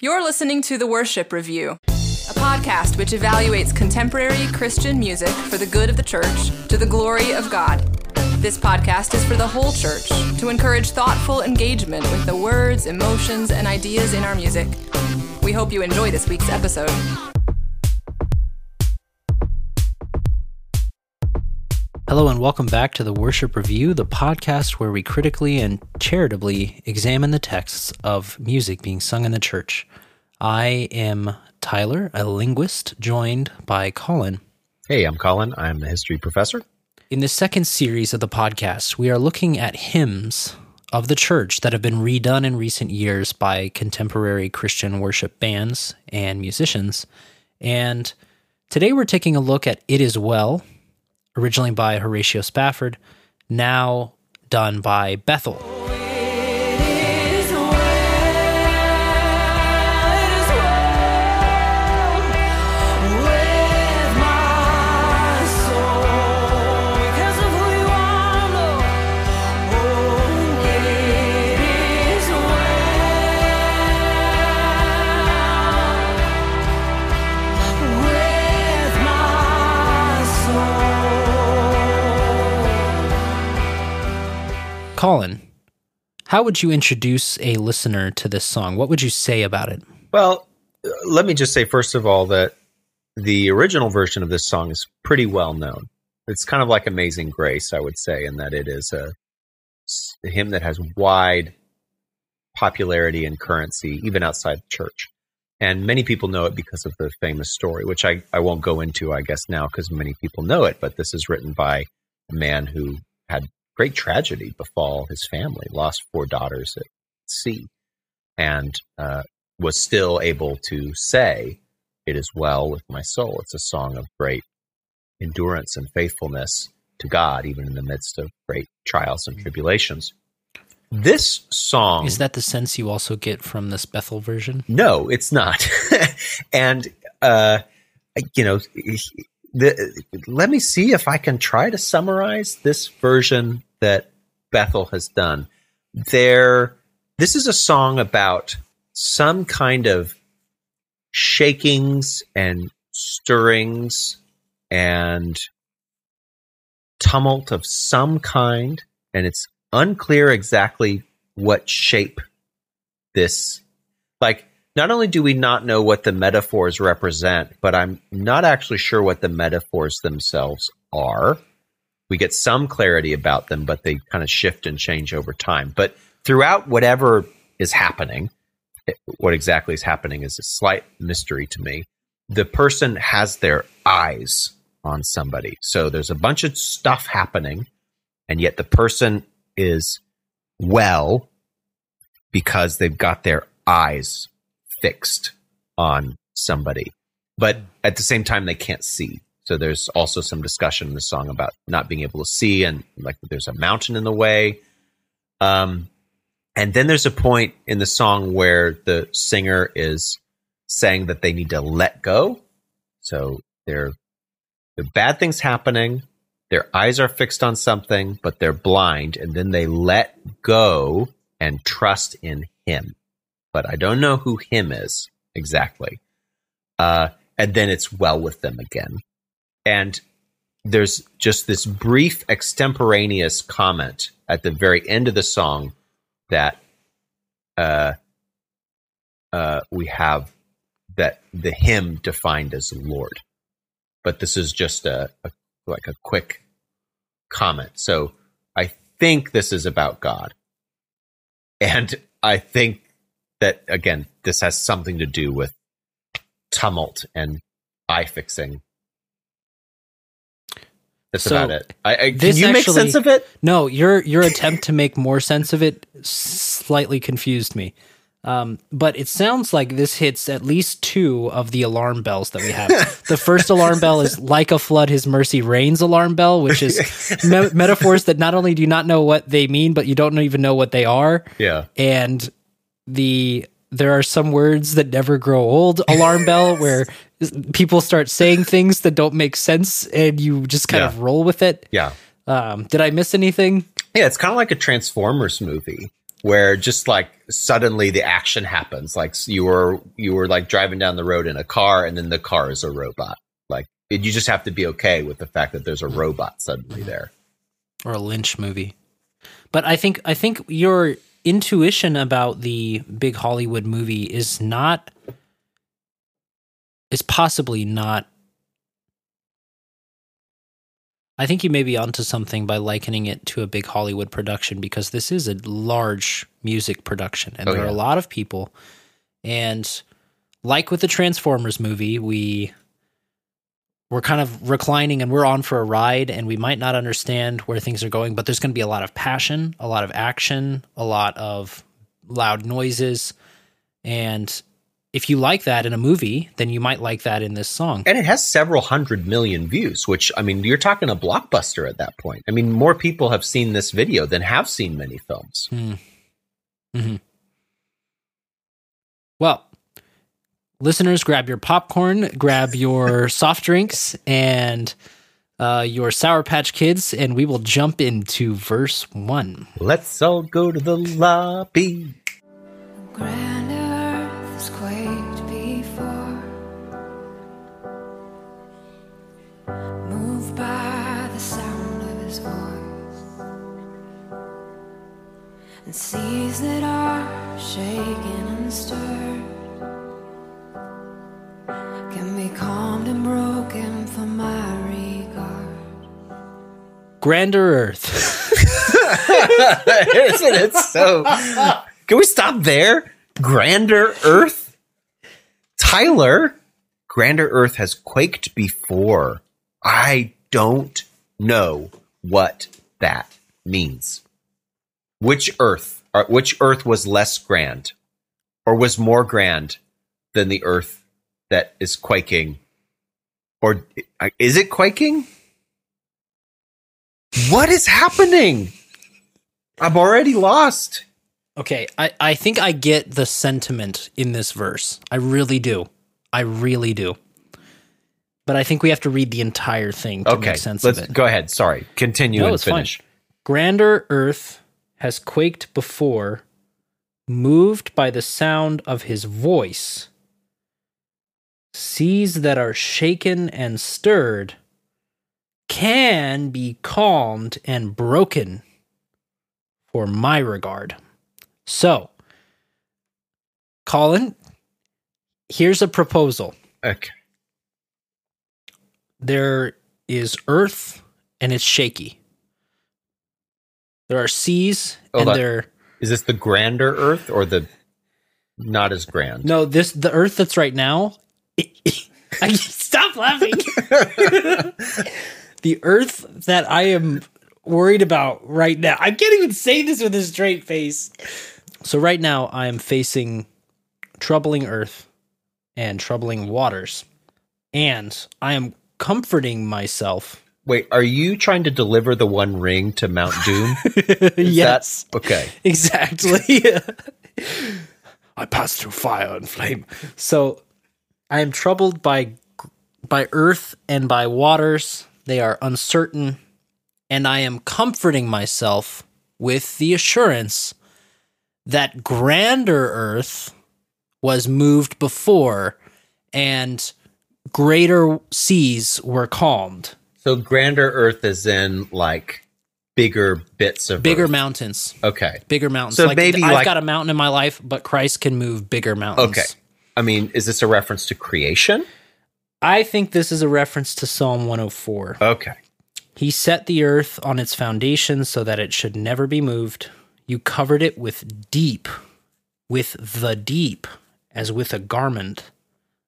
You're listening to The Worship Review, a podcast which evaluates contemporary Christian music for the good of the church to the glory of God. This podcast is for the whole church to encourage thoughtful engagement with the words, emotions, and ideas in our music. We hope you enjoy this week's episode. Hello, and welcome back to the Worship Review, the podcast where we critically and charitably examine the texts of music being sung in the church. I am Tyler, a linguist, joined by Colin. Hey, I'm Colin. I'm a history professor. In the second series of the podcast, we are looking at hymns of the church that have been redone in recent years by contemporary Christian worship bands and musicians. And today we're taking a look at It Is Well originally by Horatio Spafford, now done by Bethel. Colin, how would you introduce a listener to this song? What would you say about it? Well, uh, let me just say, first of all, that the original version of this song is pretty well known. It's kind of like Amazing Grace, I would say, in that it is a, a hymn that has wide popularity and currency, even outside the church. And many people know it because of the famous story, which I, I won't go into, I guess, now because many people know it. But this is written by a man who had great tragedy befall his family, lost four daughters at sea, and uh, was still able to say, It is well with my soul. It's a song of great endurance and faithfulness to God, even in the midst of great trials and tribulations. This song. Is that the sense you also get from this Bethel version? No, it's not. and, uh, you know, the, let me see if I can try to summarize this version that Bethel has done. There, this is a song about some kind of shakings and stirrings and tumult of some kind, and it's unclear exactly what shape this like not only do we not know what the metaphors represent, but I'm not actually sure what the metaphors themselves are. We get some clarity about them, but they kind of shift and change over time. But throughout whatever is happening, what exactly is happening is a slight mystery to me. The person has their eyes on somebody. So there's a bunch of stuff happening, and yet the person is well because they've got their eyes fixed on somebody. But at the same time, they can't see. So there's also some discussion in the song about not being able to see and like there's a mountain in the way. Um, and then there's a point in the song where the singer is saying that they need to let go. So they're the bad things happening. Their eyes are fixed on something, but they're blind, and then they let go and trust in Him but I don't know who him is exactly. Uh, and then it's well with them again. And there's just this brief extemporaneous comment at the very end of the song that uh, uh, we have that the hymn defined as Lord. But this is just a, a like a quick comment. So I think this is about God. And I think that again, this has something to do with tumult and eye fixing. That's so about it. I, I, can you actually, make sense of it? No, your your attempt to make more sense of it slightly confused me. Um, but it sounds like this hits at least two of the alarm bells that we have. the first alarm bell is like a flood, his mercy reigns alarm bell, which is me- metaphors that not only do you not know what they mean, but you don't even know what they are. Yeah. And the there are some words that never grow old alarm bell where people start saying things that don't make sense and you just kind yeah. of roll with it. Yeah. Um, did I miss anything? Yeah, it's kind of like a Transformers movie. where just like suddenly the action happens. Like you were you were like driving down the road in a car, and then the car is a robot. Like you just have to be okay with the fact that there's a robot suddenly there. or a Lynch movie. But I think I think your intuition about the big Hollywood movie is not is possibly not I think you may be onto something by likening it to a big Hollywood production because this is a large music production and Oh, there are a lot of people. And like with the Transformers movie, we we're kind of reclining and we're on for a ride and we might not understand where things are going, but there's going to be a lot of passion, a lot of action, a lot of loud noises. And if you like that in a movie, then you might like that in this song. And it has several hundred million views, which I mean, you're talking a blockbuster at that point. I mean, more people have seen this video than have seen many films. hmm Well, listeners, grab your popcorn, grab your soft drinks, and uh, your Sour Patch Kids, and we will jump into verse one. Let's all go to the lobby. Grand earth has quaked before, moved by the sound of his voice, and seas that are shaken and stirred Grander Earth. Isn't it so? Can we stop there? Grander Earth? Tyler, Grander Earth has quaked before. I don't know what that means. Which Earth? Or which Earth was less grand? Or was more grand than the Earth that is quaking? Or is it quaking? What is happening? I'm already lost. Okay, I, I think I get the sentiment in this verse. I really do. I really do. But I think we have to read the entire thing to Okay, make sense of it. go ahead. Sorry, continue No, and it's fine. finish. Grander earth has quaked before, moved by the sound of his voice. Seas that are shaken and stirred can be calmed and broken for my regard. So, Colin, here's a proposal. Okay. there is earth and it's shaky. There are seas Hold and on. there Is this the grander Earth or the not as grand? no this the earth that's right now. I stop laughing. the earth that I am worried about right now. I can't even say this with a straight face. So right now I am facing troubling earth and troubling waters. And I am comforting myself Wait, are you trying to deliver the One Ring to Mount Doom? Yes. That, okay. Exactly. I pass through fire and flame. So I am troubled by by earth and by waters. They are uncertain, and I am comforting myself with the assurance that grander earth was moved before and greater seas were calmed. So grander Earth is in like bigger bits of Bigger Earth. mountains. Okay. bigger mountains. So like maybe I've like- got a mountain in my life, but Christ can move bigger mountains. Okay. I mean, is this a reference to creation? I think this is a reference to Psalm 104. Okay. He set the earth on its foundation so that it should never be moved. You covered it with deep, with the deep, as with a garment.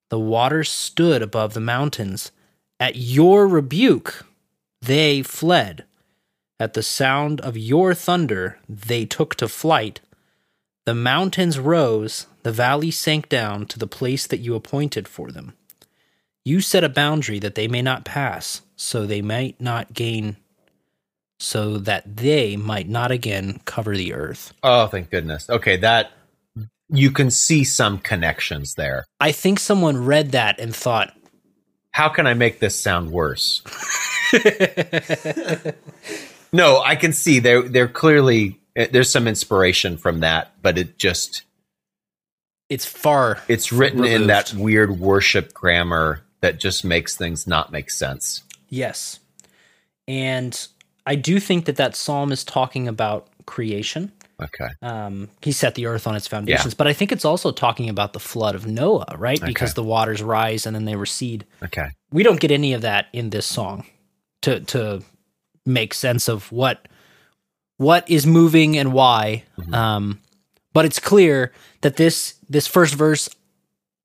The waters stood above the mountains. At your rebuke, they fled. At the sound of your thunder, they took to flight. The mountains rose, the valley sank down to the place that you appointed for them. You set a boundary that they may not pass, so they might not gain, so that they might not again cover the earth. Oh, thank goodness. Okay, that you can see some connections there. I think someone read that and thought, How can I make this sound worse? no, I can see they're they're clearly It, there's some inspiration from that, but it just It's far. it's written in that weird worship grammar that just makes things not make sense. Yes. And I do think that that psalm is talking about creation. Okay. Um, he set the earth on its foundations, but I think it's also talking about the flood of Noah, right? Because the waters rise and then they recede. Okay. We don't get any of that in this song to to make sense of what what is moving and why. Um, but it's clear that this this first verse,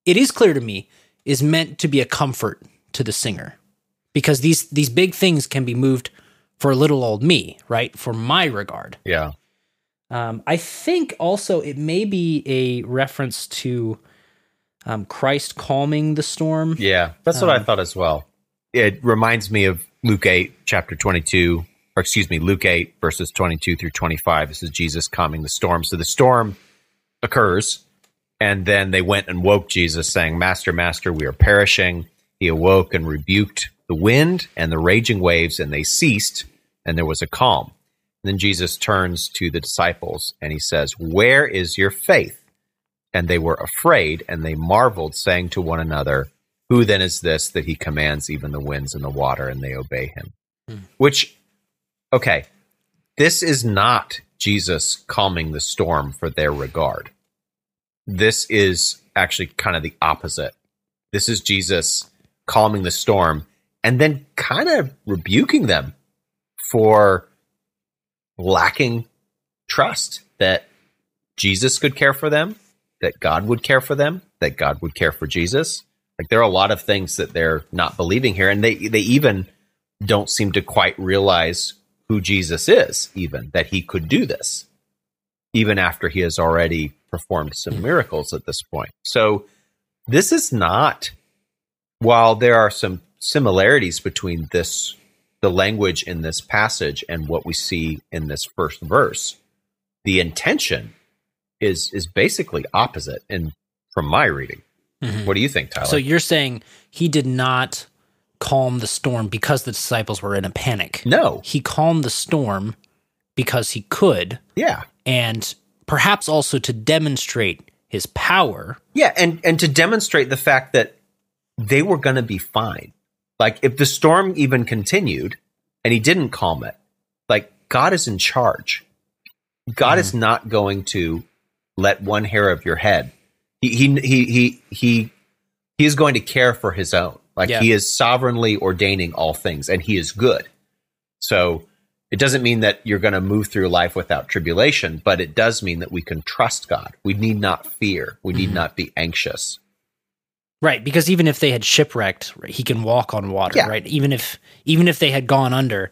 it is clear to me, is meant to be a comfort to the singer, because these these big things can be moved for a little old me, right? For my regard. Yeah. Um, I think also it may be a reference to um, Christ calming the storm. Yeah. That's what I thought as well. It reminds me of Luke 8, chapter 22, or excuse me, Luke 8, verses 22 through 25. This is Jesus calming the storm. So the storm occurs, and then they went and woke Jesus, saying, Master, Master, we are perishing. He awoke and rebuked the wind and the raging waves, and they ceased, and there was a calm. Then Jesus turns to the disciples and he says, Where is your faith? And they were afraid and they marveled, saying to one another, Who then is this that he commands even the winds and the water and they obey him? Hmm. Which, okay, this is not Jesus calming the storm for their regard. This is actually kind of the opposite. This is Jesus calming the storm and then kind of rebuking them for lacking trust that Jesus could care for them, that God would care for them, that God would care for Jesus. Like there are a lot of things that they're not believing here, and they they even don't seem to quite realize who Jesus is, even that he could do this, even after he has already performed some hmm. miracles at this point. So this is not while there are some similarities between this the language in this passage and what we see in this first verse the intention is is basically opposite in from my reading. Mm-hmm. What do you think tyler? So you're saying he did not calm the storm because the disciples were in a panic. no. He calmed the storm because he could, yeah. And perhaps also to demonstrate his power. yeah and and to demonstrate the fact that they were going to be fine. Like if the storm even continued and he didn't calm it like god is in charge. God is mm-hmm. not going to let one hair of your head. He he he he he, he is going to care for his own like Yeah. he is sovereignly ordaining all things and he is good so it doesn't mean that you're going to move through life without tribulation but it does mean that we can trust god we need not fear we need mm-hmm. not be anxious Right, because even if they had shipwrecked, he can walk on water, Yeah. right? Even if even if they had gone under,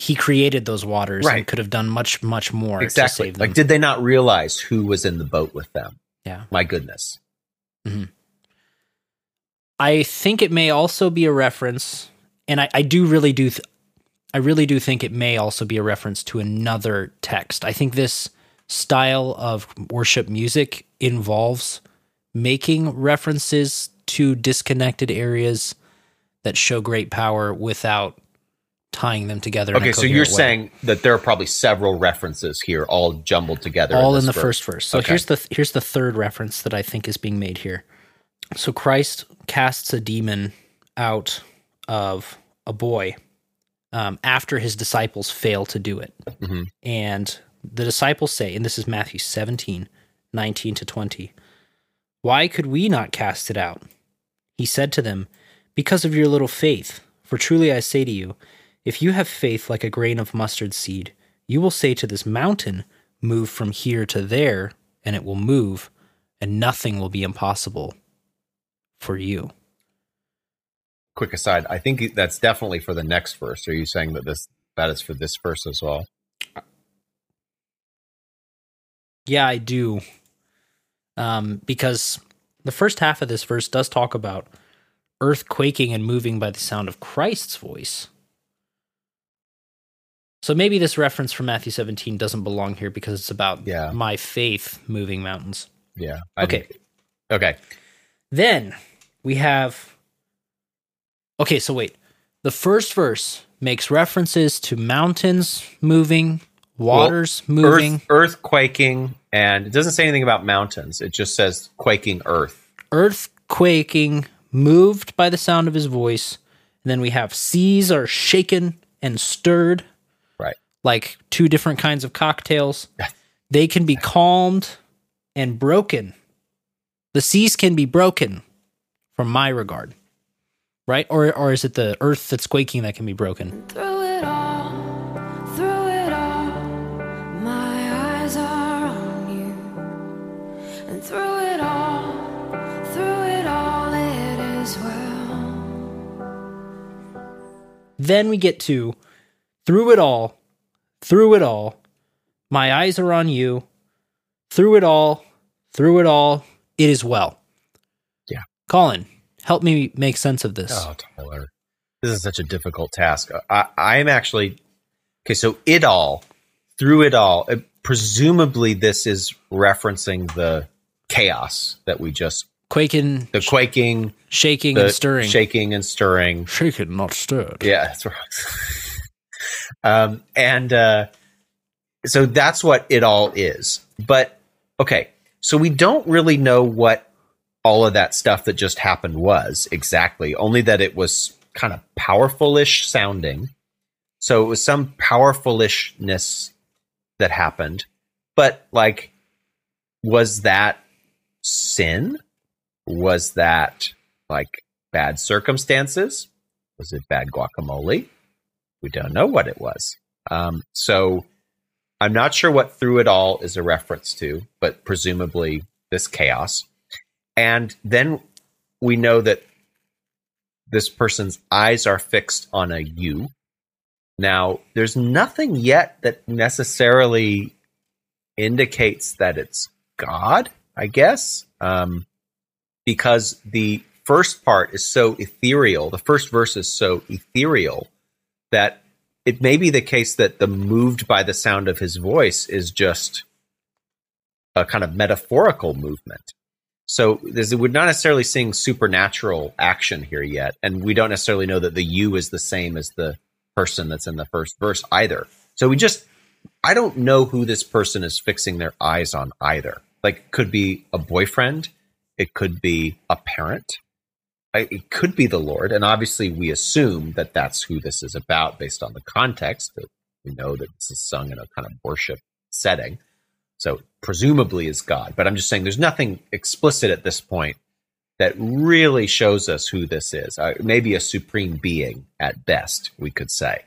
he created those waters and could have done much much more to exactly save them. like did they not realize who was in the boat with them yeah. my goodness mm-hmm. I think it may also be a reference, and I, I do really do, th- I really do think it may also be a reference to another text. I think this style of worship music involves making references to disconnected areas that show great power without tying them together. in a okay so you're way. saying that there are probably several references here all jumbled together all in this the first verse. So Okay. here's the here's the third reference that I think is being made here. So Christ casts a demon out of a boy um, after his disciples fail to do it, Mhm. and the disciples say, and this is Matthew 17, 19 to 20, Why could we not cast it out? He said to them, Because of your little faith. For truly I say to you, if you have faith like a grain of mustard seed, you will say to this mountain, Move from here to there, and it will move, and nothing will be impossible for you. quick aside i think that's definitely for the next verse are you saying that this that is for this verse as well Yeah, I do. Um, because the first half of this verse does talk about earth quaking and moving by the sound of Christ's voice. So maybe this reference from Matthew 17 doesn't belong here because it's about Yeah. my faith moving mountains. yeah I Okay. think- okay Then we have. Okay, so wait. The first verse makes references to mountains moving, Waters moving, Earth, earth quaking, and it doesn't say anything about mountains. It just says quaking earth. earth quaking, moved by the sound of his voice. And then we have seas are shaken and stirred, Right. like two different kinds of cocktails. They can be calmed and broken. The seas can be broken, from my regard, right? Or or is it the earth that's quaking that can be broken? Through it all, through it all, my eyes are on you. And through it all, through it all, it is well. Then we get to through it all, through it all, my eyes are on you. Through it all, through it all, it is well. Colin, help me make sense of this. Oh, Tyler, this is such a difficult task. I, I'm actually okay. So it all, through it all, uh, presumably this is referencing the chaos that we just Quaking, the quaking, shaking, the and stirring. shaking and stirring. Shaken, not stirred. Yeah, that's right. um, and uh, so that's what it all is. But okay, so we don't really know what all of that stuff that just happened was exactly, only that it was kind of powerfulish sounding. So it was some powerfulishness that happened. But like, was that sin? Was that like bad circumstances? Was it bad guacamole? We don't know what it was. Um, so I'm not sure what through it all is a reference to, but presumably this chaos. And then we know that this person's eyes are fixed on a you. Now, there's nothing yet that necessarily indicates that it's God, I guess, um, because the first part is so ethereal. The first verse is so ethereal that it may be the case that the moved by the sound of his voice is just a kind of metaphorical movement. So there's, we're not necessarily seeing supernatural action here yet, and we don't necessarily know that the you is the same as the person that's in the first verse either. So we just, I don't know who this person is fixing their eyes on either. Like, could be a boyfriend, it could be a parent, it could be the Lord, and obviously we assume that that's who this is about based on the context. That we know that this is sung in a kind of worship setting, so presumably is God. But I'm just saying, there's nothing explicit at this point that really shows us who this is. Uh, maybe a supreme being at best, we could say.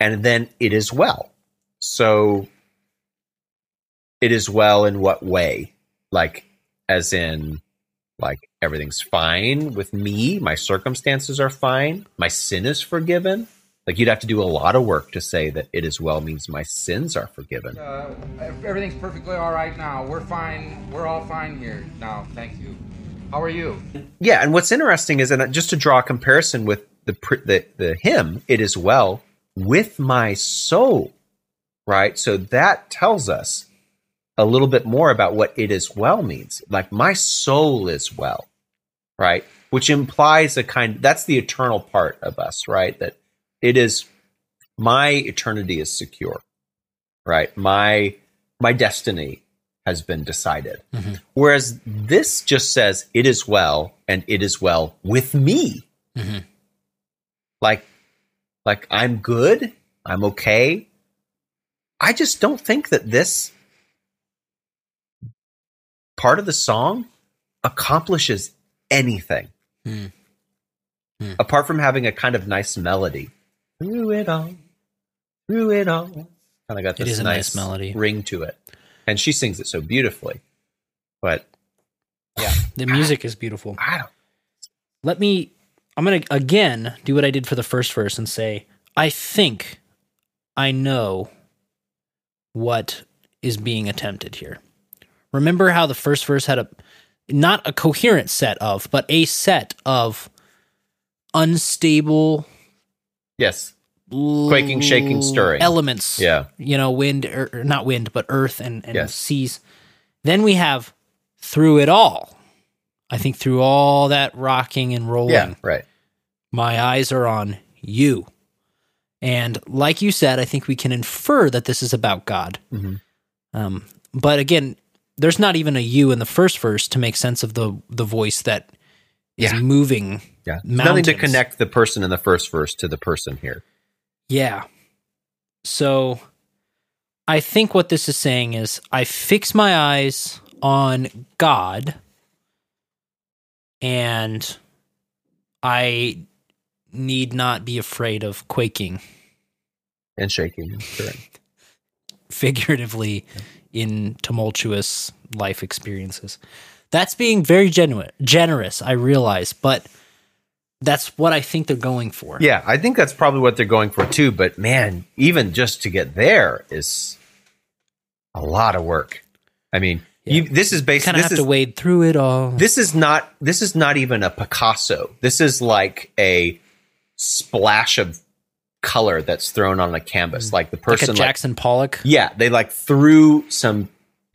And then it is well. So it is well in what way? Like, as in, like everything's fine with me, my circumstances are fine, my sin is forgiven. Like you'd have to do a lot of work to say that it is well means my sins are forgiven. Uh, everything's perfectly all right now. We're fine. We're all fine here now. Thank you. How are you? Yeah, and what's interesting is, and just to draw a comparison with the the the hymn, it is well with my soul, right? So that tells us a little bit more about what it is well means. Like my soul is well, right? Which implies a kind. That's the eternal part of us, right? That it is my eternity is secure, right? My my destiny has been decided. Whereas this just says it is well and it is well with me. Mhm. Like like I'm good, I'm okay. I just don't think that this part of the song accomplishes anything. Hmm. Hmm. Apart from having a kind of nice melody. Through it all. Through it all. Kind of got It this is a nice melody. ring to it. And she sings it so beautifully. But yeah, The music is beautiful. I don't Let me, I'm going to again do what I did for the first verse and say, I think I know what is being attempted here. Remember how the first verse had a, not a coherent set of, but a set of unstable Yes. Quaking, shaking, stirring. elements. Yeah. You know, wind, or, or not wind, but earth and, and Yes. seas. Then we have through it all. I think through all that rocking and rolling, Yeah, right. my eyes are on you. And like you said, I think we can infer that this is about God. Mhm. Um, but again, there's not even a you in the first verse to make sense of the the voice that is Yeah. moving. Yeah. Nothing to connect the person in the first verse to the person here. Yeah. So I think what this is saying is I fix my eyes on God and I need not be afraid of quaking And shaking. figuratively in tumultuous life experiences. That's being very genuine, generous, I realize, but that's what I think they're going for. Yeah, I think that's probably what they're going for too. But man, even just to get there is a lot of work. I mean, you, this is Kind basically of this have is to wade through it all. this is not this is not even a Picasso. This is like a splash of color that's thrown on a canvas. Like the Mm. like person, a like, Jackson Pollock. yeah, they like threw some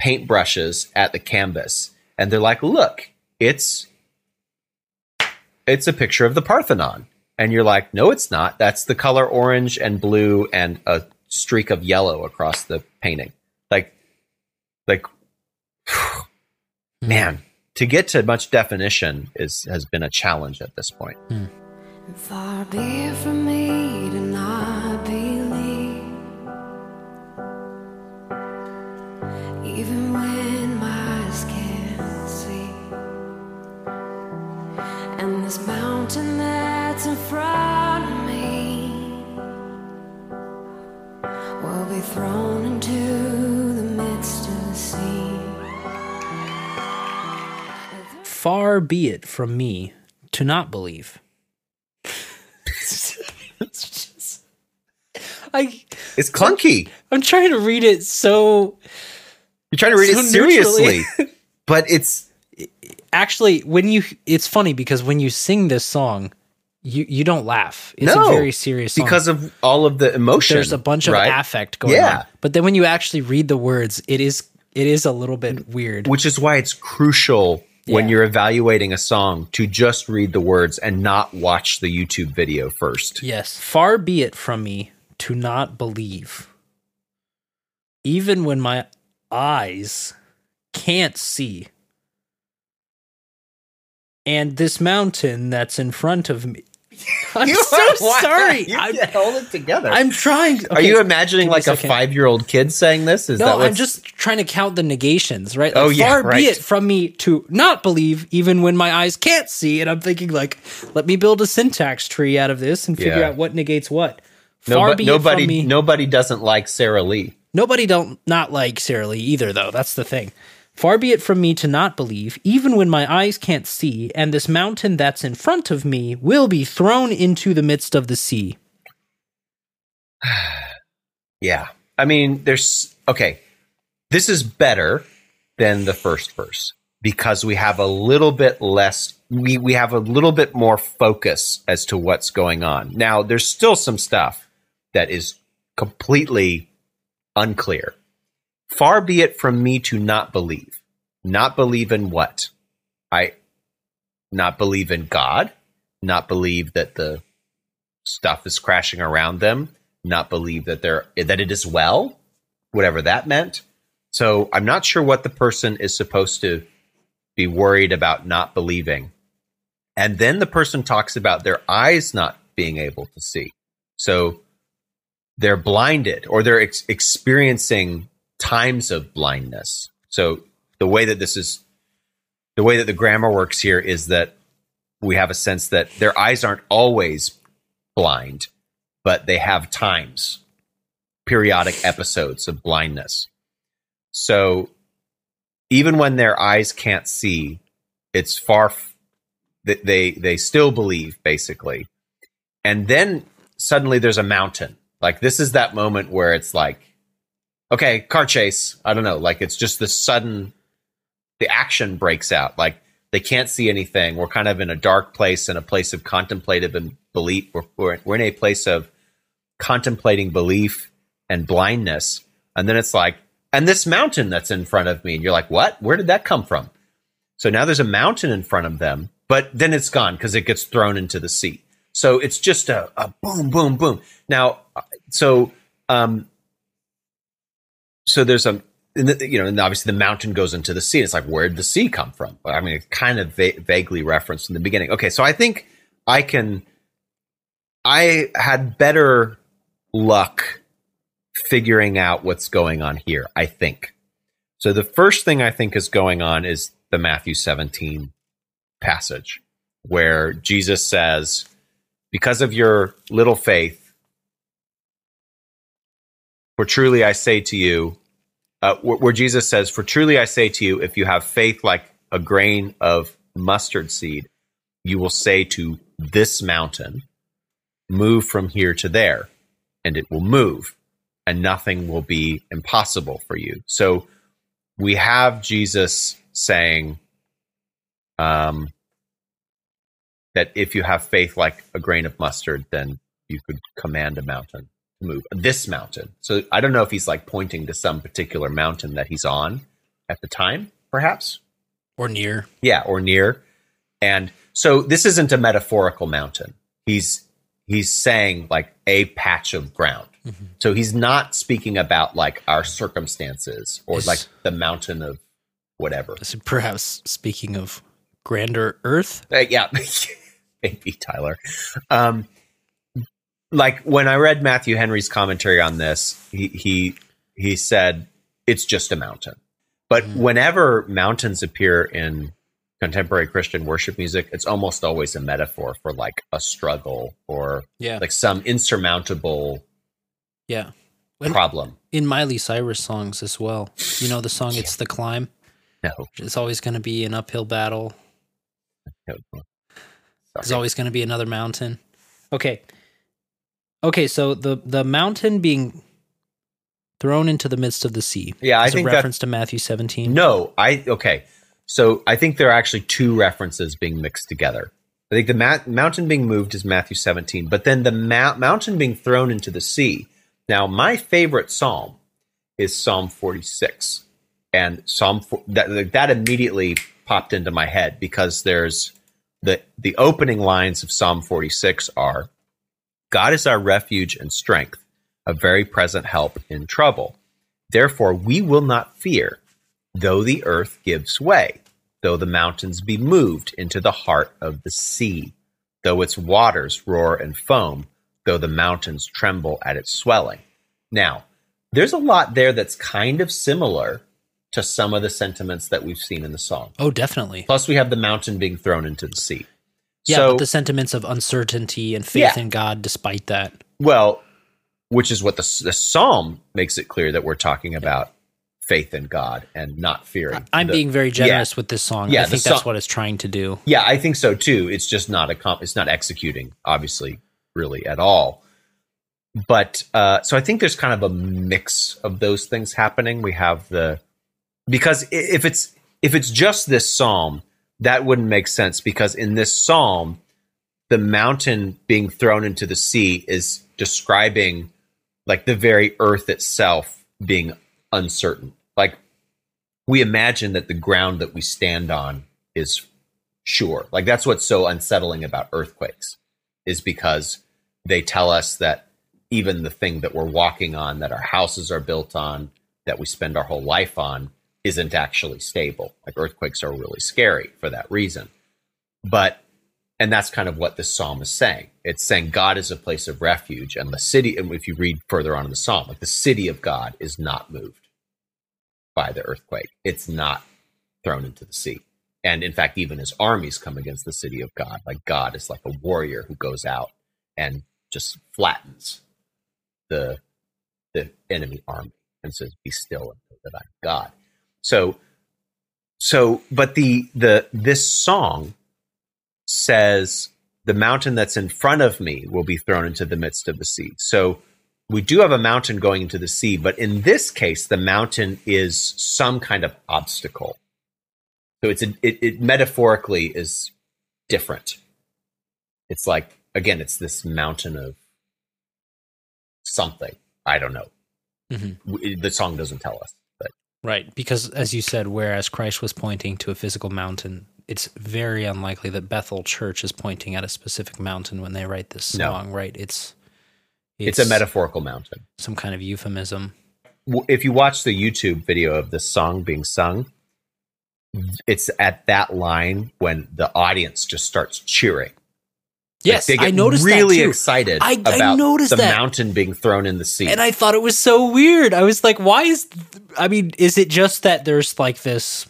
paintbrushes at the canvas, and they're like, "Look, it's it's a picture of the Parthenon." And you're like, "No, it's not. That's the color orange and blue and a streak of yellow across the painting." Like, like, man, to get to much definition is has been a challenge at this point. Hmm. Far be it from me to not believe, even when Far be it from me to not believe. It's just- I It's clunky. I'm trying to read it so You're trying to read So it seriously, but it's actually when you it's funny because when you sing this song you you don't laugh. It's no a very serious song. because of all of the emotion. there's a bunch of right? affect going Yeah. on. But then when you actually read the words, it is it is a little bit weird. which is why it's crucial when you're evaluating a song to just read the words and not watch the YouTube video first. Yes. Far be it from me to not believe. Even when my eyes can't see. And this mountain that's in front of me. I'm so sorry. You I'm, can't hold it together. I'm trying. Are you imagining like a second. five year old kid saying this? Is No, what's, I'm just trying to count the negations, right? Oh, Like, yeah, far right. be it from me to not believe, even when my eyes can't see. And I'm thinking, like, let me build a syntax tree out of this and figure Yeah. out what negates what. no, Far but be it from me. nobody doesn't like Sara Lee. Nobody don't not like Sara Lee either, though. That's the thing. Far be it from me to not believe, even when my eyes can't see, and this mountain that's in front of me will be thrown into the midst of the sea. Yeah. I mean, there's okay. This is better than the first verse because we have a little bit less we we have a little bit more focus as to what's going on. Now, there's still some stuff that is completely unclear. Far be it from me to not believe. Not believe in what? I not believe in God, not believe that the stuff is crashing around them, not believe that they're that it is well, whatever that meant. So I'm not sure what the person is supposed to be worried about not believing. And then the person talks about their eyes not being able to see. So they're blinded or they're ex- experiencing times of blindness. So the way that this is the way that the grammar works here is that we have a sense that their eyes aren't always blind, but they have times, periodic episodes of blindness. So even when their eyes can't see, it's far f- they they still believe basically. And then suddenly there's a mountain. Like this is that moment where it's like okay, car chase. I don't know, like it's just this sudden the action breaks out. Like they can't see anything. We're kind of in a dark place, in a place of contemplative and belief. We're, we're, we're in a place of contemplating belief and blindness. And then it's like, and this mountain that's in front of me. And you're like, what? Where did that come from? So now there's a mountain in front of them, but then it's gone because it gets thrown into the sea. So it's just a, a boom, boom, boom. Now, uh, so um, so there's a the, you know, and obviously the mountain goes into the sea. It's like, where did the sea come from? I mean, it's kind of va- vaguely referenced in the beginning. Okay, so I think I can. I had better luck figuring out what's going on here. I think. So the first thing I think is going on is the Matthew 17 passage where Jesus says, "Because of your little faith, for truly I say to you." uh, where, Jesus says, For truly I say to you, if you have faith like a grain of mustard seed, you will say to this mountain, Move from here to there, and it will move, and nothing will be impossible for you. So we have Jesus saying um, that if you have faith like a grain of mustard, then you could command a mountain move this mountain. So I don't know if he's like pointing to some particular mountain that he's on at the time, perhaps, or near. Yeah, or near. And so this isn't a metaphorical mountain. He's he's saying like a patch of ground. Mm-hmm. So he's not speaking about like our circumstances or is, like the mountain of whatever. Perhaps speaking of grander earth. Uh, yeah, maybe Tyler. Um, like when I read Matthew Henry's commentary on this, he he he said it's just a mountain. But mm. whenever mountains appear in contemporary Christian worship music, it's almost always a metaphor for like a struggle or yeah. like some insurmountable yeah problem. In Miley Cyrus songs as well. You know the song yeah. It's the Climb? No. It's always going to be an uphill battle. No. There's always going to be another mountain. Okay. Okay, so the the mountain being thrown into the midst of the sea. Yeah, I think a reference to Matthew 17. No, I okay. So I think there are actually two references being mixed together. I think the ma- mountain being moved is Matthew 17, but then the ma- mountain being thrown into the sea. Now, my favorite psalm is Psalm 46, and Psalm for- that that immediately popped into my head because there's the the opening lines of Psalm 46 are God is our refuge and strength, a very present help in trouble. Therefore, we will not fear, though the earth gives way, though the mountains be moved into the heart of the sea, though its waters roar and foam, though the mountains tremble at its swelling. Now, there's a lot there that's kind of similar to some of the sentiments that we've seen in the song. Oh, definitely. Plus, we have the mountain being thrown into the sea. Yeah, so, but the sentiments of uncertainty and faith yeah. in God despite that. Well, which is what the, the psalm makes it clear that we're talking about faith in God and not fearing. I'm the, being very generous yeah, with this song. Yeah, I think that's what it's trying to do. Yeah, I think so too. It's just not a comp- it's not executing obviously really at all. But uh, so I think there's kind of a mix of those things happening. We have the because if it's if it's just this psalm, that wouldn't make sense because in this psalm, the mountain being thrown into the sea is describing like the very earth itself being uncertain. Like we imagine that the ground that we stand on is sure. Like that's what's so unsettling about earthquakes is because they tell us that even the thing that we're walking on, that our houses are built on, that we spend our whole life on, isn't actually stable. Like earthquakes are really scary for that reason. But and that's kind of what the psalm is saying. It's saying God is a place of refuge, and the city. And if you read further on in the psalm, like the city of God is not moved by the earthquake. It's not thrown into the sea. And in fact, even his armies come against the city of God. Like God is like a warrior who goes out and just flattens the the enemy army and says, "Be still and know that I'm God." So, so, but the the this song says the mountain that's in front of me will be thrown into the midst of the sea. So we do have a mountain going into the sea, but in this case, the mountain is some kind of obstacle. So it's a, it, it metaphorically is different. It's like again, it's this mountain of something. I don't know. Mm-hmm. The song doesn't tell us. Right, because as you said, whereas Christ was pointing to a physical mountain, it's very unlikely that Bethel Church is pointing at a specific mountain when they write this No. song, right? It's, It's, a metaphorical mountain. some kind of euphemism. If you watch the YouTube video of the song being sung, it's at that line when the audience just starts cheering. Yes, Like, I noticed really that too. excited I- I about noticed the that. mountain being thrown in the sea. and I thought it was so weird. I was like, why is I mean, is it just that there's like this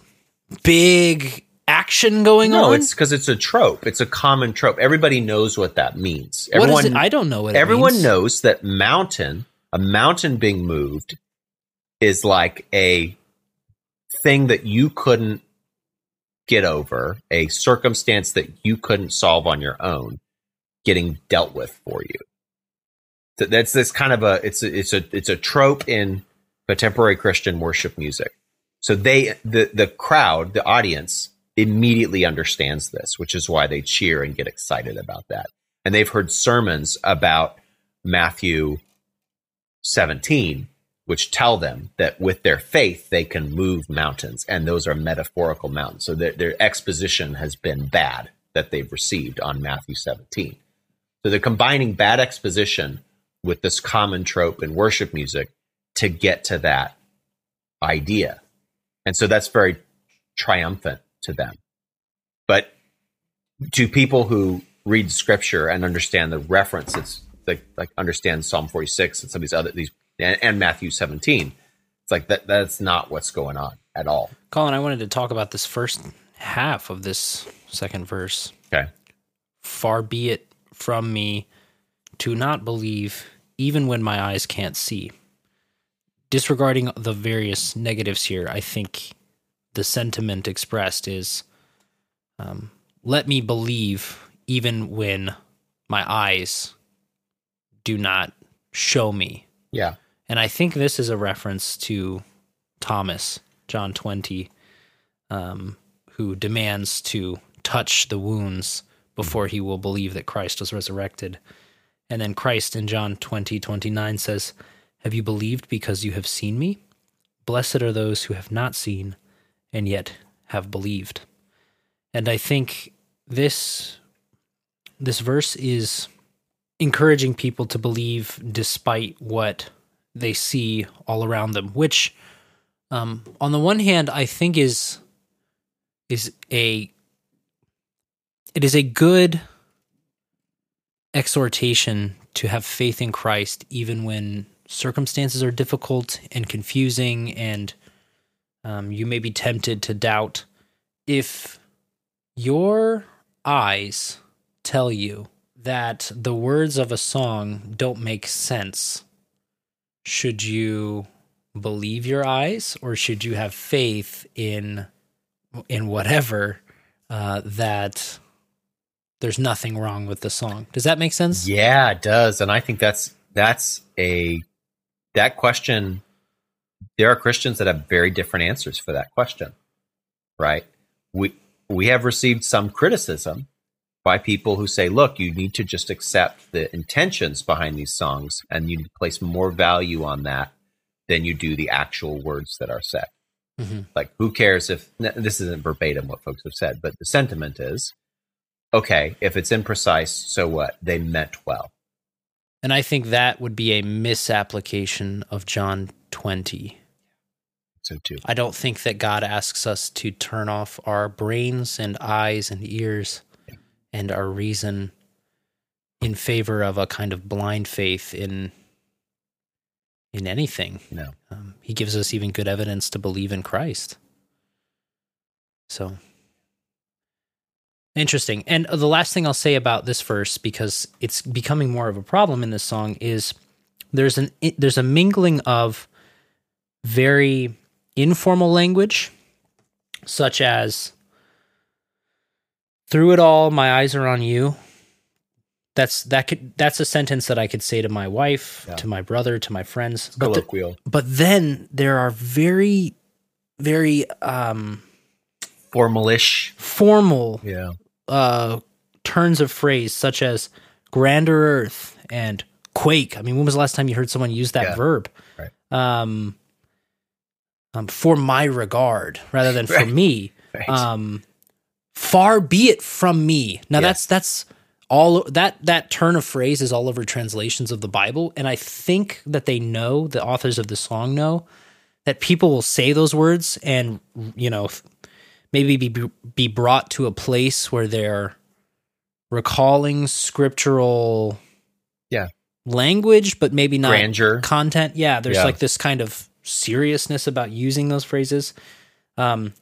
big action going no, on? No, it's because it's a trope. It's a common trope. Everybody knows what that means. What is Everyone, it? I don't know what it everyone knows that mountain, a mountain being moved, is like a thing that you couldn't get over, a circumstance that you couldn't solve on your own, getting dealt with for you. So that's this kind of a it's a, it's a it's a trope in contemporary Christian worship music. So they the the crowd, the audience immediately understands this, which is why they cheer and get excited about that. And they've heard sermons about Matthew 17 which tell them that with their faith they can move mountains and those are metaphorical mountains. So their, their exposition has been bad that they've received on Matthew 17. So they're combining bad exposition with this common trope in worship music to get to that idea. And so that's very triumphant to them. But to people who read scripture and understand the reference, it's like, like understand Psalm 46 and some of these other, these, and, and Matthew 17. It's like that, that's not what's going on at all. Colin, I wanted to talk about this first half of this second verse. Okay. Far be it from me to not believe, even when my eyes can't see. Disregarding the various negatives here, I think the sentiment expressed is um, let me believe, even when my eyes do not show me. Yeah. And I think this is a reference to Thomas, John 20, um, who demands to touch the wounds before he will believe that Christ was resurrected. And then Christ in John 20, 29 says, Have you believed because you have seen me? Blessed are those who have not seen and yet have believed. And I think this this verse is encouraging people to believe despite what they see all around them, which um, on the one hand I think is is a it is a good exhortation to have faith in Christ even when circumstances are difficult and confusing and um, you may be tempted to doubt if your eyes tell you that the words of a song don't make sense should you believe your eyes or should you have faith in in whatever uh, that there's nothing wrong with the song does that make sense Yeah, it does. And I think that's that's a that question there are Christians that have very different answers for that question. Right? We we have received some criticism by people who say, look, you need to just accept the intentions behind these songs and you need to place more value on that than you do the actual words that are said. Mhm. Like, who cares if this isn't verbatim what folks have said, but the sentiment is okay, if it's imprecise, so what? They meant well. and i think that would be a misapplication of john 20 So, too. I don't think that God asks us to turn off our brains and eyes and ears and our reason in favor of a kind of blind faith in in anything. No. Um, he gives us even good evidence to believe in Christ. So interesting. And the last thing I'll say about this verse, because it's becoming more of a problem in this song, is there's an there's a mingling of very informal language, such as "Through it all, my eyes are on you." That's that could that's a sentence that I could say to my wife, Yeah. to my brother, to my friends. But the- Colloquial. but then there are very very um Formalish. formal Yeah. Uh turns of phrase such as grander earth and quake i mean when was the last time you heard someone use that Yeah. verb Right. um, um for my regard rather than for Right. me Right. um far be it from me. Now Yeah. that's that's all that that turn of phrase is all over translations of the Bible, and I think that they know the authors of the song know that people will say those words and you know maybe be be brought to a place where they're recalling scriptural Yeah. language, but maybe not Grandeur. content. Yeah, there's Yeah. like this kind of seriousness about using those phrases. Um,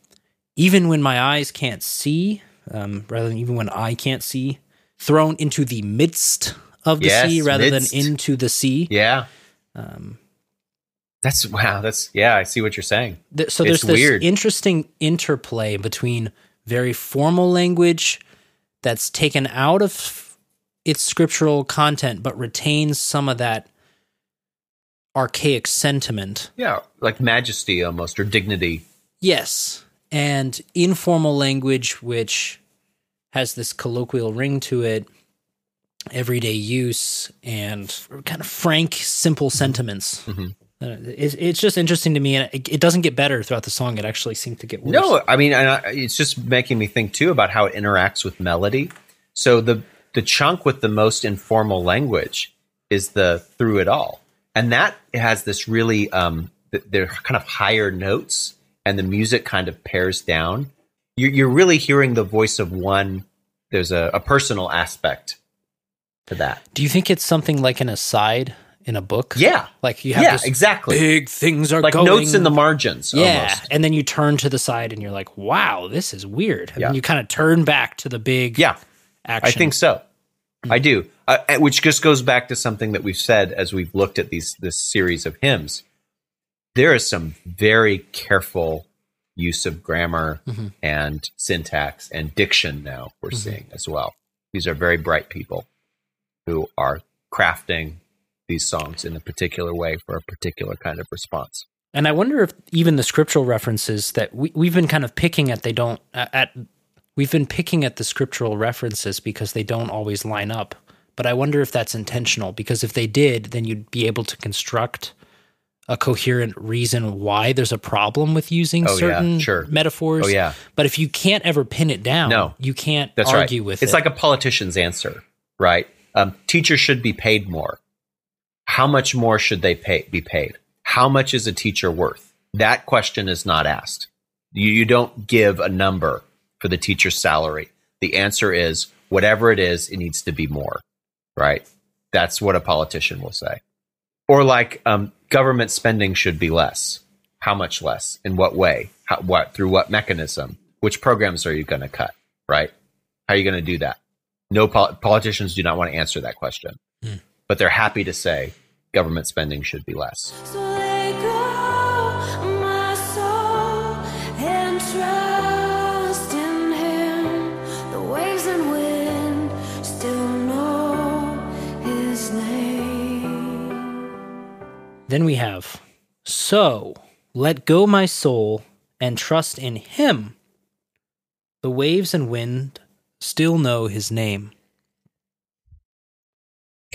even when my eyes can't see, um, rather than even when I can't see, thrown into the midst of the Yes, sea rather midst. than into the sea. Yeah. Um, That's wow. That's yeah. I see what you're saying. th- so It's there's this weird. interesting interplay between very formal language that's taken out of its scriptural content but retains some of that archaic sentiment Yeah, like majesty almost or dignity. Yes. And informal language, which has this colloquial ring to it, everyday use, and kind of frank, simple sentiments. Mhm. It's, it's just interesting to me. And it, it doesn't get better throughout the song. It actually seems to get worse. No, I mean, and I, it's just making me think too about how it interacts with melody. So the the chunk with the most informal language is the through it all, and that has this really um, they're kind of higher notes, and the music kind of pares down. You're, you're really hearing the voice of one. There's a, a personal aspect to that. Do you think it's something like an aside in a book? Yeah, Like you have yeah, exactly. big things are like going. notes in the margins. Yeah. almost. And then you turn to the side and you're like, wow, this is weird. And Yeah. you kind of turn back to the big yeah. action. I think so. I do. Uh, which just goes back to something that we've said as we've looked at these this series of hymns. There is some very careful use of grammar Mhm. and syntax and diction now we're seeing as well. These are very bright people who are crafting these songs in a particular way for a particular kind of response. And I wonder if even the scriptural references that we, we've been kind of picking at, they don't, at, we've been picking at the scriptural references because they don't always line up. But I wonder if that's intentional because if they did, then you'd be able to construct a coherent reason why there's a problem with using Oh, yeah, certain sure. metaphors. Oh yeah, But if you can't ever pin it down, No. you can't that's argue right. with it's it. like a politician's answer, right? Um, teachers should be paid more. How much more should they pay, be paid? How much is a teacher worth? That question is not asked. You, you don't give a number for the teacher's salary. The answer is whatever it is, it needs to be more, right? That's what a politician will say. Or like um, government spending should be less. How much less? In what way? How, what through what mechanism? Which programs are you going to cut? Right? How are you going to do that? No pol- politicians do not want to answer that question, Hmm. but they're happy to say government spending should be less. So let go my soul and trust in Him. The waves and wind still know His name. Then we have, so let go my soul and trust in him. The waves and wind still know his name.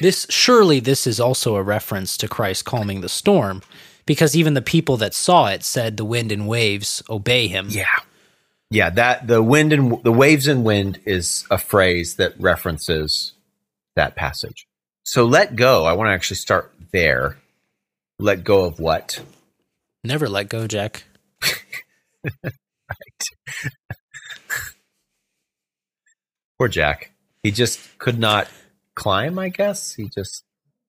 This surely this is also a reference to Christ calming the storm, because even the people that saw it said the wind and waves obey him. Yeah. Yeah, that the wind and the waves and wind is a phrase that references that passage. So let go. I want to actually start there. Let go of what? Never let go, Jack. Poor Jack. He just could not climb, I guess. He just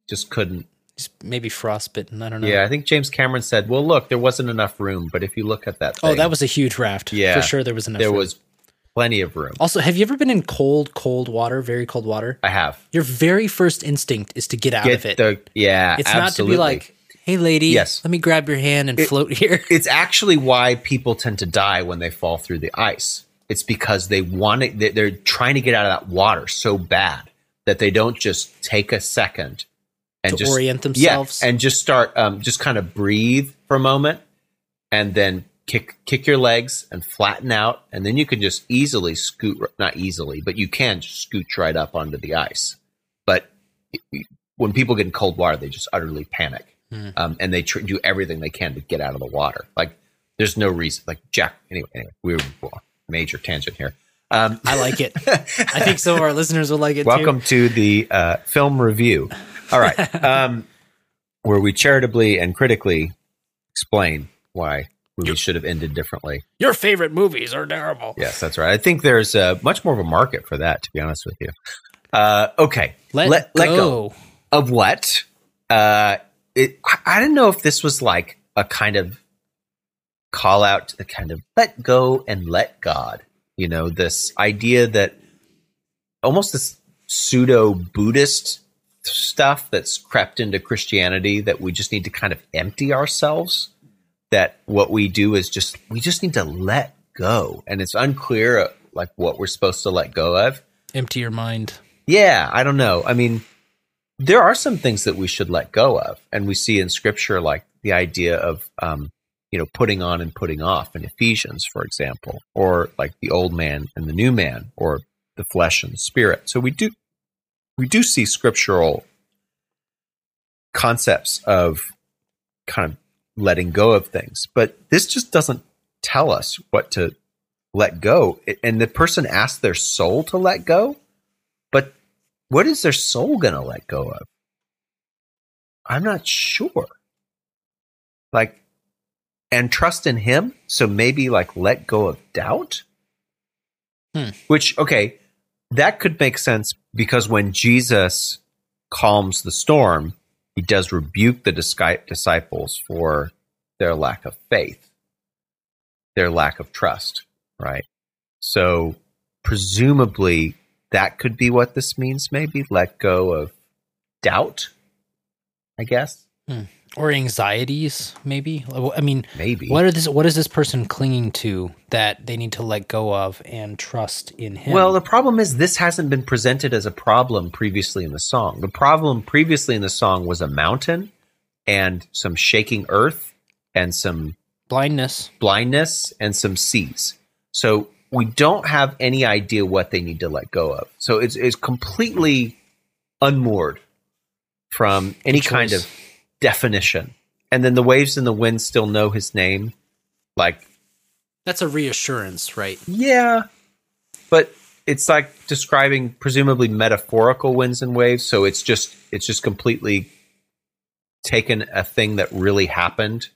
just couldn't. He's maybe frostbitten. I don't know. Yeah, I think James Cameron said, "Well, look, there wasn't enough room, but if you look at that Oh, that was a huge raft. Yeah. For sure there was enough. there room. was plenty of room." Also, have you ever been in cold, cold water, very cold water? I have. Your very first instinct is to get out Get of it. the yeah, it's absolutely. not to be like, "Hey, lady, Yes. let me grab your hand and It- float here." it's actually why people tend to die when they fall through the ice. It's because they want they- they're trying to get out of that water so bad that they don't just take a second and To just orient yeah, themselves. and just start, um, just kind of breathe for a moment, and then kick kick your legs and flatten out, and then you can just easily scoot, not easily, but you can scooch right up onto the ice. But when people get in cold water, they just utterly panic, Hmm. um, and they tr- do everything they can to get out of the water. Like there's no reason. Like Jack. Anyway, anyway, we were major tangent here. Um, I like it. I think some of our listeners will like it too. welcome too. to the uh, film review. All right, um, where we charitably and critically explain why movies should have ended differently. Your favorite movies are terrible. Yes, that's right. I think there's uh, much more of a market for that, to be honest with you. Uh, okay, Let, let, go. let go of what? Uh, it, I- I didn't know if this was like a kind of call out to the kind of let go and let God. You know, this idea that almost this pseudo Buddhist stuff that's crept into Christianity that we just need to kind of empty ourselves. That what we do is just we just need to let go, and it's unclear uh, like what we're supposed to let go of. Empty your mind. Yeah, I don't know. I mean, there are some things that we should let go of, and we see in Scripture like the idea of, um, you know, putting on and putting off in Ephesians, for example, or like the old man and the new man, or the flesh and the spirit. So we do, we do see scriptural concepts of kind of letting go of things, but this just doesn't tell us what to let go. And the person asks their soul to let go, but what is their soul going to let go of? I'm not sure. Like, and trust in Him. So maybe like let go of doubt. Hmm. Which, okay, that could make sense because when Jesus calms the storm, he does rebuke the disciples for their lack of faith, their lack of trust, right? So presumably that could be what this means, maybe let go of doubt, I guess. Or anxieties, maybe. I mean, Maybe. what are this? What is this person clinging to that they need to let go of and trust in him? Well, the problem is this hasn't been presented as a problem previously in the song. The problem previously in the song was a mountain and some shaking earth and some blindness. blindness and some seas. So we don't have any idea what they need to let go of. So it's, it's completely unmoored from any kind of definition. And then the waves and the wind still know his name. Like, That's a reassurance, right? yeah, but it's like describing presumably metaphorical winds and waves. So it's just it's just completely taken a thing that really happened,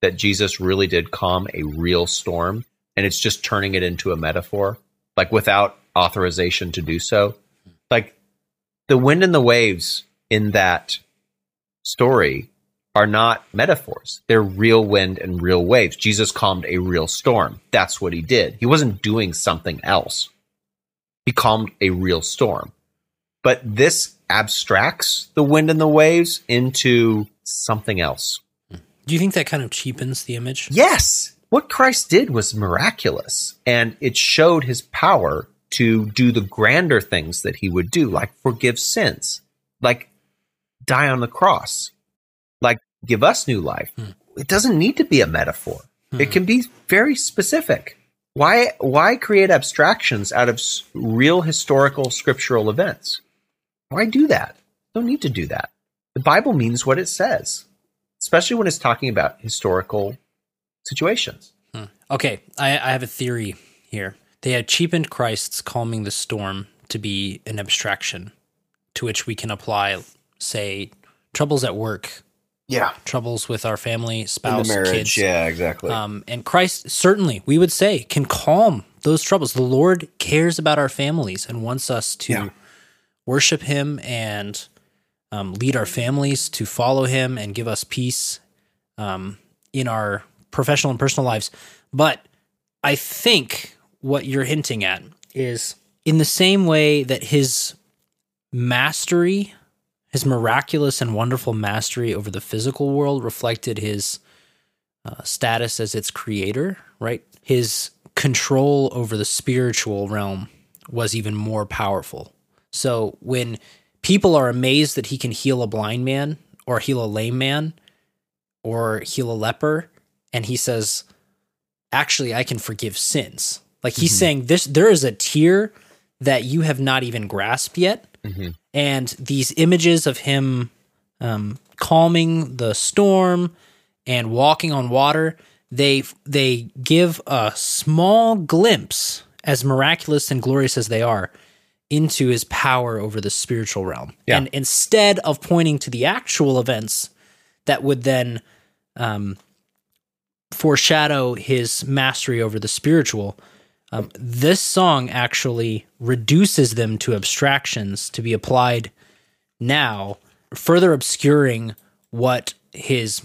that Jesus really did calm a real storm, and it's just turning it into a metaphor, like without authorization to do so. Like the wind and the waves in that story are not metaphors. They're real wind and real waves. Jesus calmed a real storm. That's what he did. He wasn't doing something else. He calmed a real storm. But this abstracts the wind and the waves into something else. Do you think that kind of cheapens the image? Yes. What Christ did was miraculous, and it showed his power to do the grander things that he would do, like forgive sins, like die on the cross, like give us new life. Hmm. It doesn't need to be a metaphor. Hmm. It can be very specific. Why why create abstractions out of s- real historical scriptural events? Why do that? Don't need to do that. The Bible means what it says, especially when it's talking about historical situations. Hmm. Okay, I, I have a theory here. They had cheapened Christ's calming the storm to be an abstraction to which we can apply, say, troubles at work, Yeah. troubles with our family, spouse, kids. Yeah, exactly. Um, and Christ certainly, we would say, can calm those troubles. The Lord cares about our families and wants us to Yeah. worship Him and um, lead our families to follow Him and give us peace um, in our professional and personal lives. But I think what you're hinting at is in the same way that His mastery, His miraculous and wonderful mastery over the physical world reflected His uh, status as its creator, right? His control over the spiritual realm was even more powerful. So when people are amazed that he can heal a blind man or heal a lame man or heal a leper, and he says, actually, I can forgive sins. Like he's saying this, there is a tier that you have not even grasped yet. And these images of him um, calming the storm and walking on water, they they give a small glimpse as miraculous and glorious as they are, into his power over the spiritual realm. Yeah. And instead of pointing to the actual events that would then um, foreshadow his mastery over the spiritual, um, this song actually reduces them to abstractions to be applied now, further obscuring what his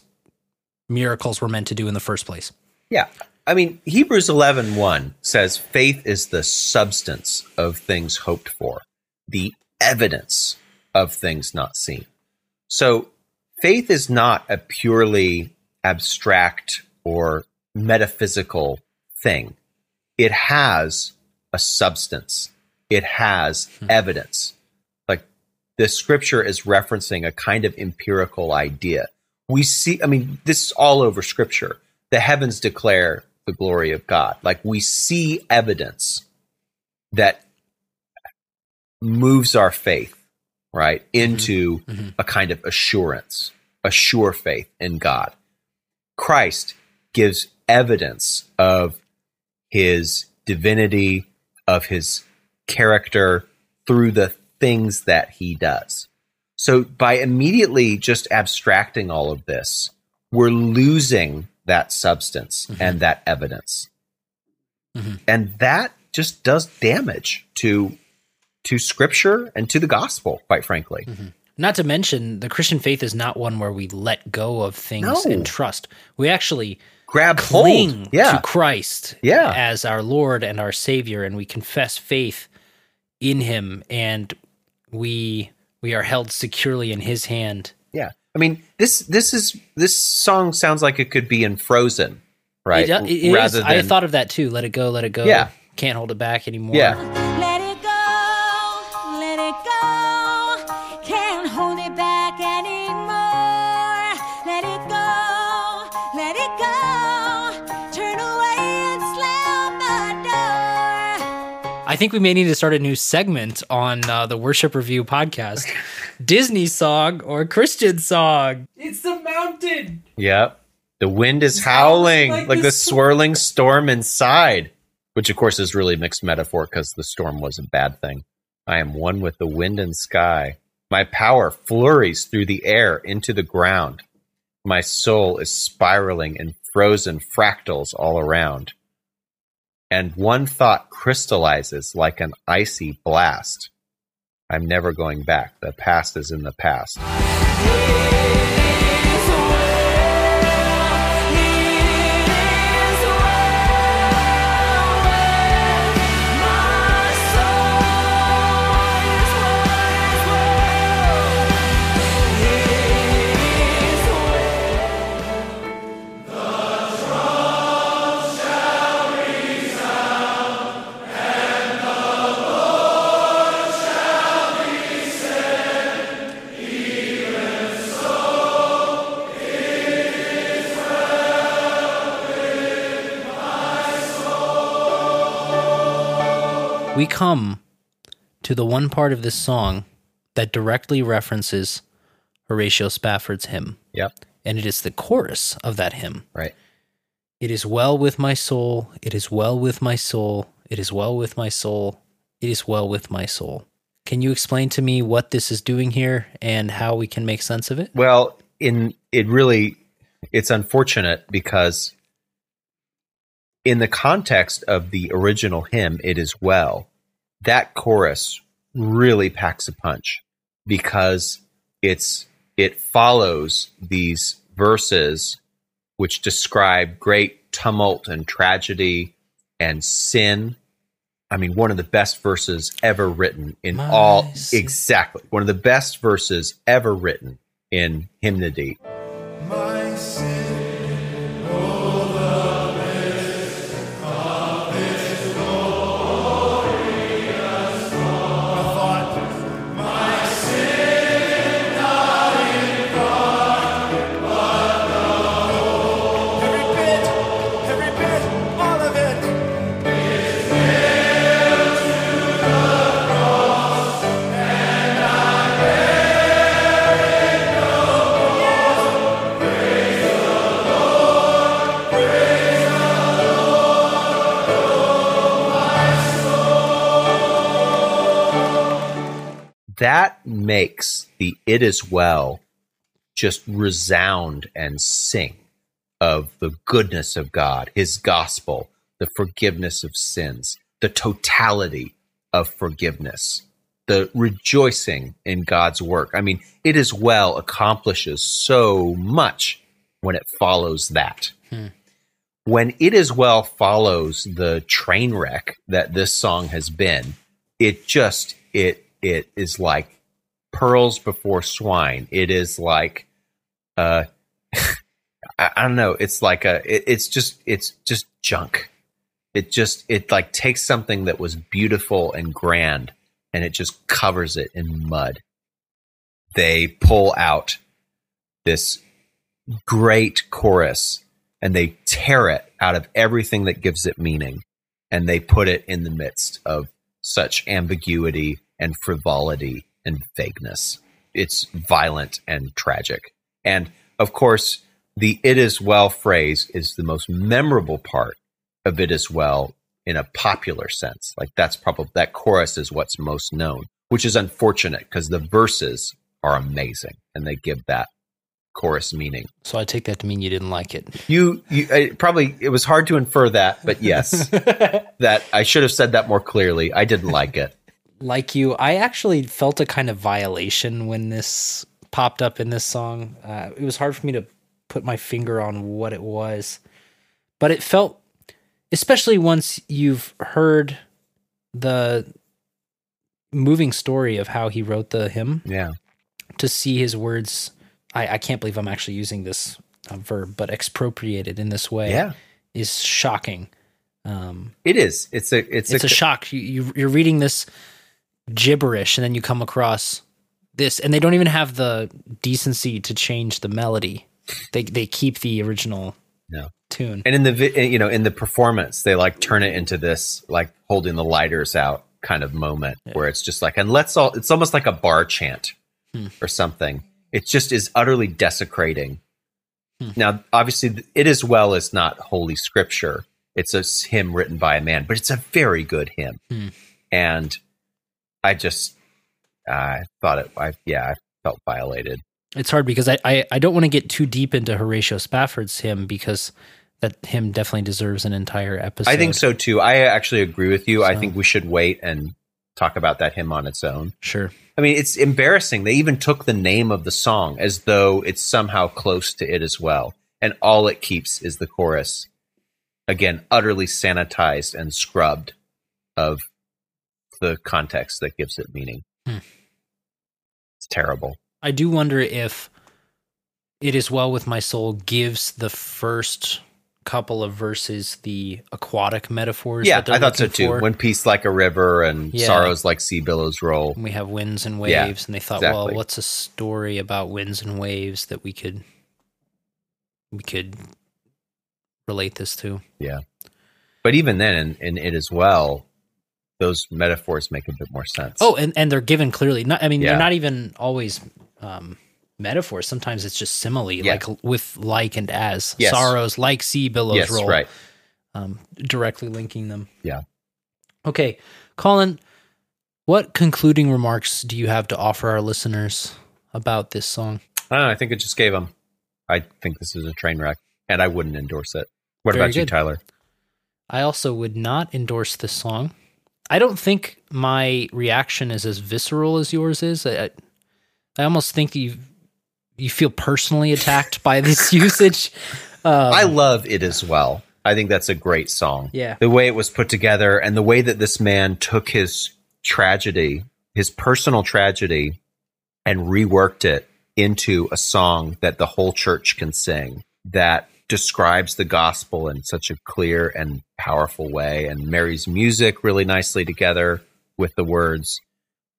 miracles were meant to do in the first place. Yeah. I mean, Hebrews 11 1 says faith is the substance of things hoped for, the evidence of things not seen. So faith is not a purely abstract or metaphysical thing. It has a substance. It has hmm. evidence. Like the scripture is referencing a kind of empirical idea. We see, I mean, this is all over scripture. The heavens declare the glory of God. Like we see evidence that moves our faith, right, mm-hmm. into mm-hmm. a kind of assurance, a sure faith in God. Christ gives evidence of his divinity, of his character through the things that he does. So by immediately just abstracting all of this, we're losing that substance mm-hmm. and that evidence. Mm-hmm. And that just does damage to to scripture and to the gospel, quite frankly. Mm-hmm. Not to mention, the Christian faith is not one where we let go of things No. and trust. We actually Grab cling hold. Yeah. to Christ Yeah. as our Lord and our Savior, and we confess faith in Him, and we we are held securely in His hand. Yeah. I mean, this this is this song sounds like it could be in Frozen, right? It, uh, it is- Rather I than thought of that too. Let it go, let it go. Yeah. can't hold it back anymore. Yeah. Think we may need to start a new segment on uh, the Worship Review podcast. Disney song or Christian song? It's the mountain. Yep. The wind is howling like like, the the swirling storm inside, which of course is really mixed metaphor because the storm was a bad thing. I am one with the wind and sky. My power flurries through the air into the ground. My soul is spiraling in frozen fractals all around. And one thought crystallizes like an icy blast. I'm never going back. The past is in the past. We come to the one part of this song that directly references Horatio Spafford's hymn, Yep. and it is the chorus of that hymn. Right. It is well with my soul, it is well with my soul, it is well with my soul, it is well with my soul. Can you explain to me what this is doing here and how we can make sense of it? Well, in it really it's unfortunate because in the context of the original hymn, it is well, that chorus really packs a punch because it's it follows these verses which describe great tumult and tragedy and sin. I mean, one of the best verses ever written in all exactly one of the best verses ever written in hymnody. That makes the "It Is Well" just resound and sing of the goodness of God, His gospel, the forgiveness of sins, the totality of forgiveness, the rejoicing in God's work. I mean, it is well accomplishes so much when it follows that. Hmm. When it is well follows the train wreck that this song has been, it just it it is like pearls before swine. It is like uh I, I don't know. It's like a. It, it's just. It's just junk. It just. It like takes something that was beautiful and grand, and it just covers it in mud. They pull out this great chorus, and they tear it out of everything that gives it meaning, and they put it in the midst of such ambiguity and frivolity and vagueness. It's violent and tragic, and of course the it is well phrase is the most memorable part of it is well in a popular sense. Like that's probably that chorus is what's most known, which is unfortunate because the verses are amazing and they give that chorus meaning. So I take that to mean you didn't like it. You, you I, probably it was hard to infer that, but yes, that I should have said that more clearly. I didn't like it. Like you, I actually felt a kind of violation when this popped up in this song. Uh, it was hard for me to put my finger on what it was, but it felt, especially once you've heard the moving story of how he wrote the hymn, Yeah, to see his words. I, I can't believe I'm actually using this uh, verb, but expropriated in this way yeah, is shocking. Um, it is. It's a it's, it's a shock. You, you you're reading this gibberish, and then you come across this, and they don't even have the decency to change the melody. They they keep the original No. tune. and in the vi- you know in the performance they like turn it into this like holding the lighters out kind of moment where it's just like and let's all it's almost like a bar chant Hmm. or something it just is utterly desecrating Hmm. now obviously It Is Well is not holy scripture it's a hymn written by a man but it's a very good hymn Hmm. and i just i thought it i yeah i felt violated It's hard because I, I, I don't want to get too deep into Horatio Spafford's hymn because that hymn definitely deserves an entire episode. i think so too i actually agree with you i think we should wait and talk about that hymn on its own Sure. I mean, it's embarrassing. They even took the name of the song as though it's somehow close to It Is Well. And all it keeps is the chorus. Again, utterly sanitized and scrubbed of the context that gives it meaning. Hmm. It's terrible. I do wonder if It Is Well With My Soul gives the first couple of verses the aquatic metaphors. yeah, I thought so too. for. When peace like a river and Yeah. sorrows like sea billows roll. And we have winds and Yeah, waves, and they thought, well, what's a story about winds and waves that we could we could relate this to? Yeah, but even then, in, in It Is Well, those metaphors make a bit more sense. Oh, and and they're given clearly. Not, I mean, Yeah. they're not even always um, metaphors. Sometimes it's just simile, Yeah. like with like and as Yes. sorrows like sea billows yes, roll. right. um, directly linking them. Yeah. Okay, Colin, what concluding remarks do you have to offer our listeners about this song? I don't know. I think it just gave them. I think this is a train wreck, and I wouldn't endorse it. What Very about you. Tyler? I also would not endorse this song. I don't think my reaction is as visceral as yours is. I, I almost think you you feel personally attacked by this usage. Um, I love It Is Well. I think that's a great song. Yeah. The way it was put together and the way that this man took his tragedy, his personal tragedy, and reworked it into a song that the whole church can sing that describes the gospel in such a clear and powerful way and marries music really nicely together with the words.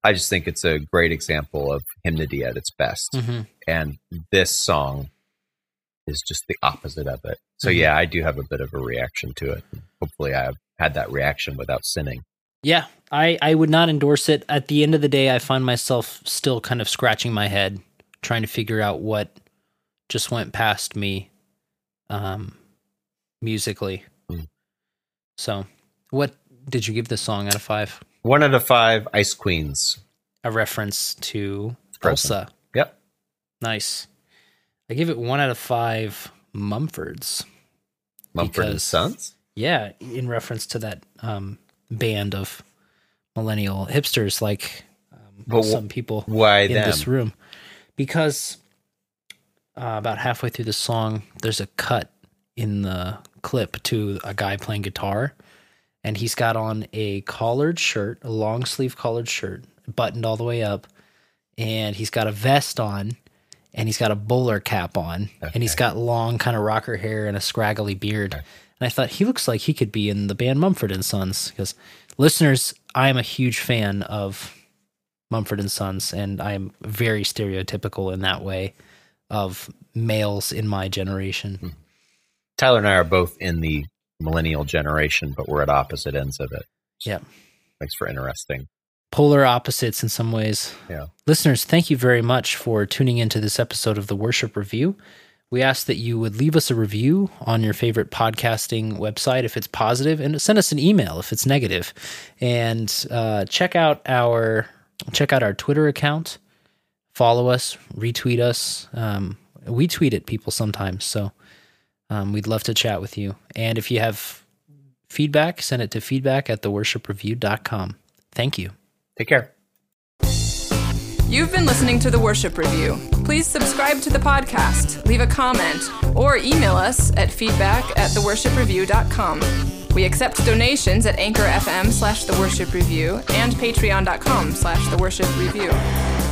I just think it's a great example of hymnody at its best. mhm. And this song is just the opposite of it. So Mhm. yeah, I do have a bit of a reaction to it. Hopefully I have had that reaction without sinning. Yeah, I, I would not endorse it. At the end of the day, I find myself still kind of scratching my head, trying to figure out what just went past me um, musically. Hmm. So, what did you give this song out of five? One out of five Ice Queens. a reference to. Elsa. Yep. Nice. I give it one out of five Mumfords. Mumford and Sons. Yeah, in reference to that um, band of millennial hipsters, like um, some people Why in them? this room, because uh, about halfway through the song, there's a cut in the clip to a guy playing guitar, and he's got on a collared shirt, a long sleeve collared shirt, buttoned all the way up, and he's got a vest on, and he's got a bowler cap on, and he's got long kind of rocker hair and a scraggly beard. And I thought he looks like he could be in the band Mumford and Sons because listeners, I am a huge fan of Mumford and Sons, and I'm very stereotypical in that way of males in my generation. Tyler and I are both in the millennial generation, but we're at opposite ends of it. Yeah. Thanks for interesting. Polar opposites in some ways. Yeah. Listeners, thank you very much for tuning into this episode of the Worship Review. We ask that you would leave us a review on your favorite podcasting website if it's positive, and send us an email if it's negative. And uh, check out our check out our Twitter account. Follow us, retweet us. Um, we tweet at people sometimes, so um, we'd love to chat with you. And if you have feedback, send it to feedback at theworshipreview.com. Thank you. Take care. You've been listening to the Worship Review. Please subscribe to the podcast, leave a comment, or email us at feedback at theworshipreview.com. We accept donations at Anchor FM slash The Worship Review and patreon.com slash The Worship Review.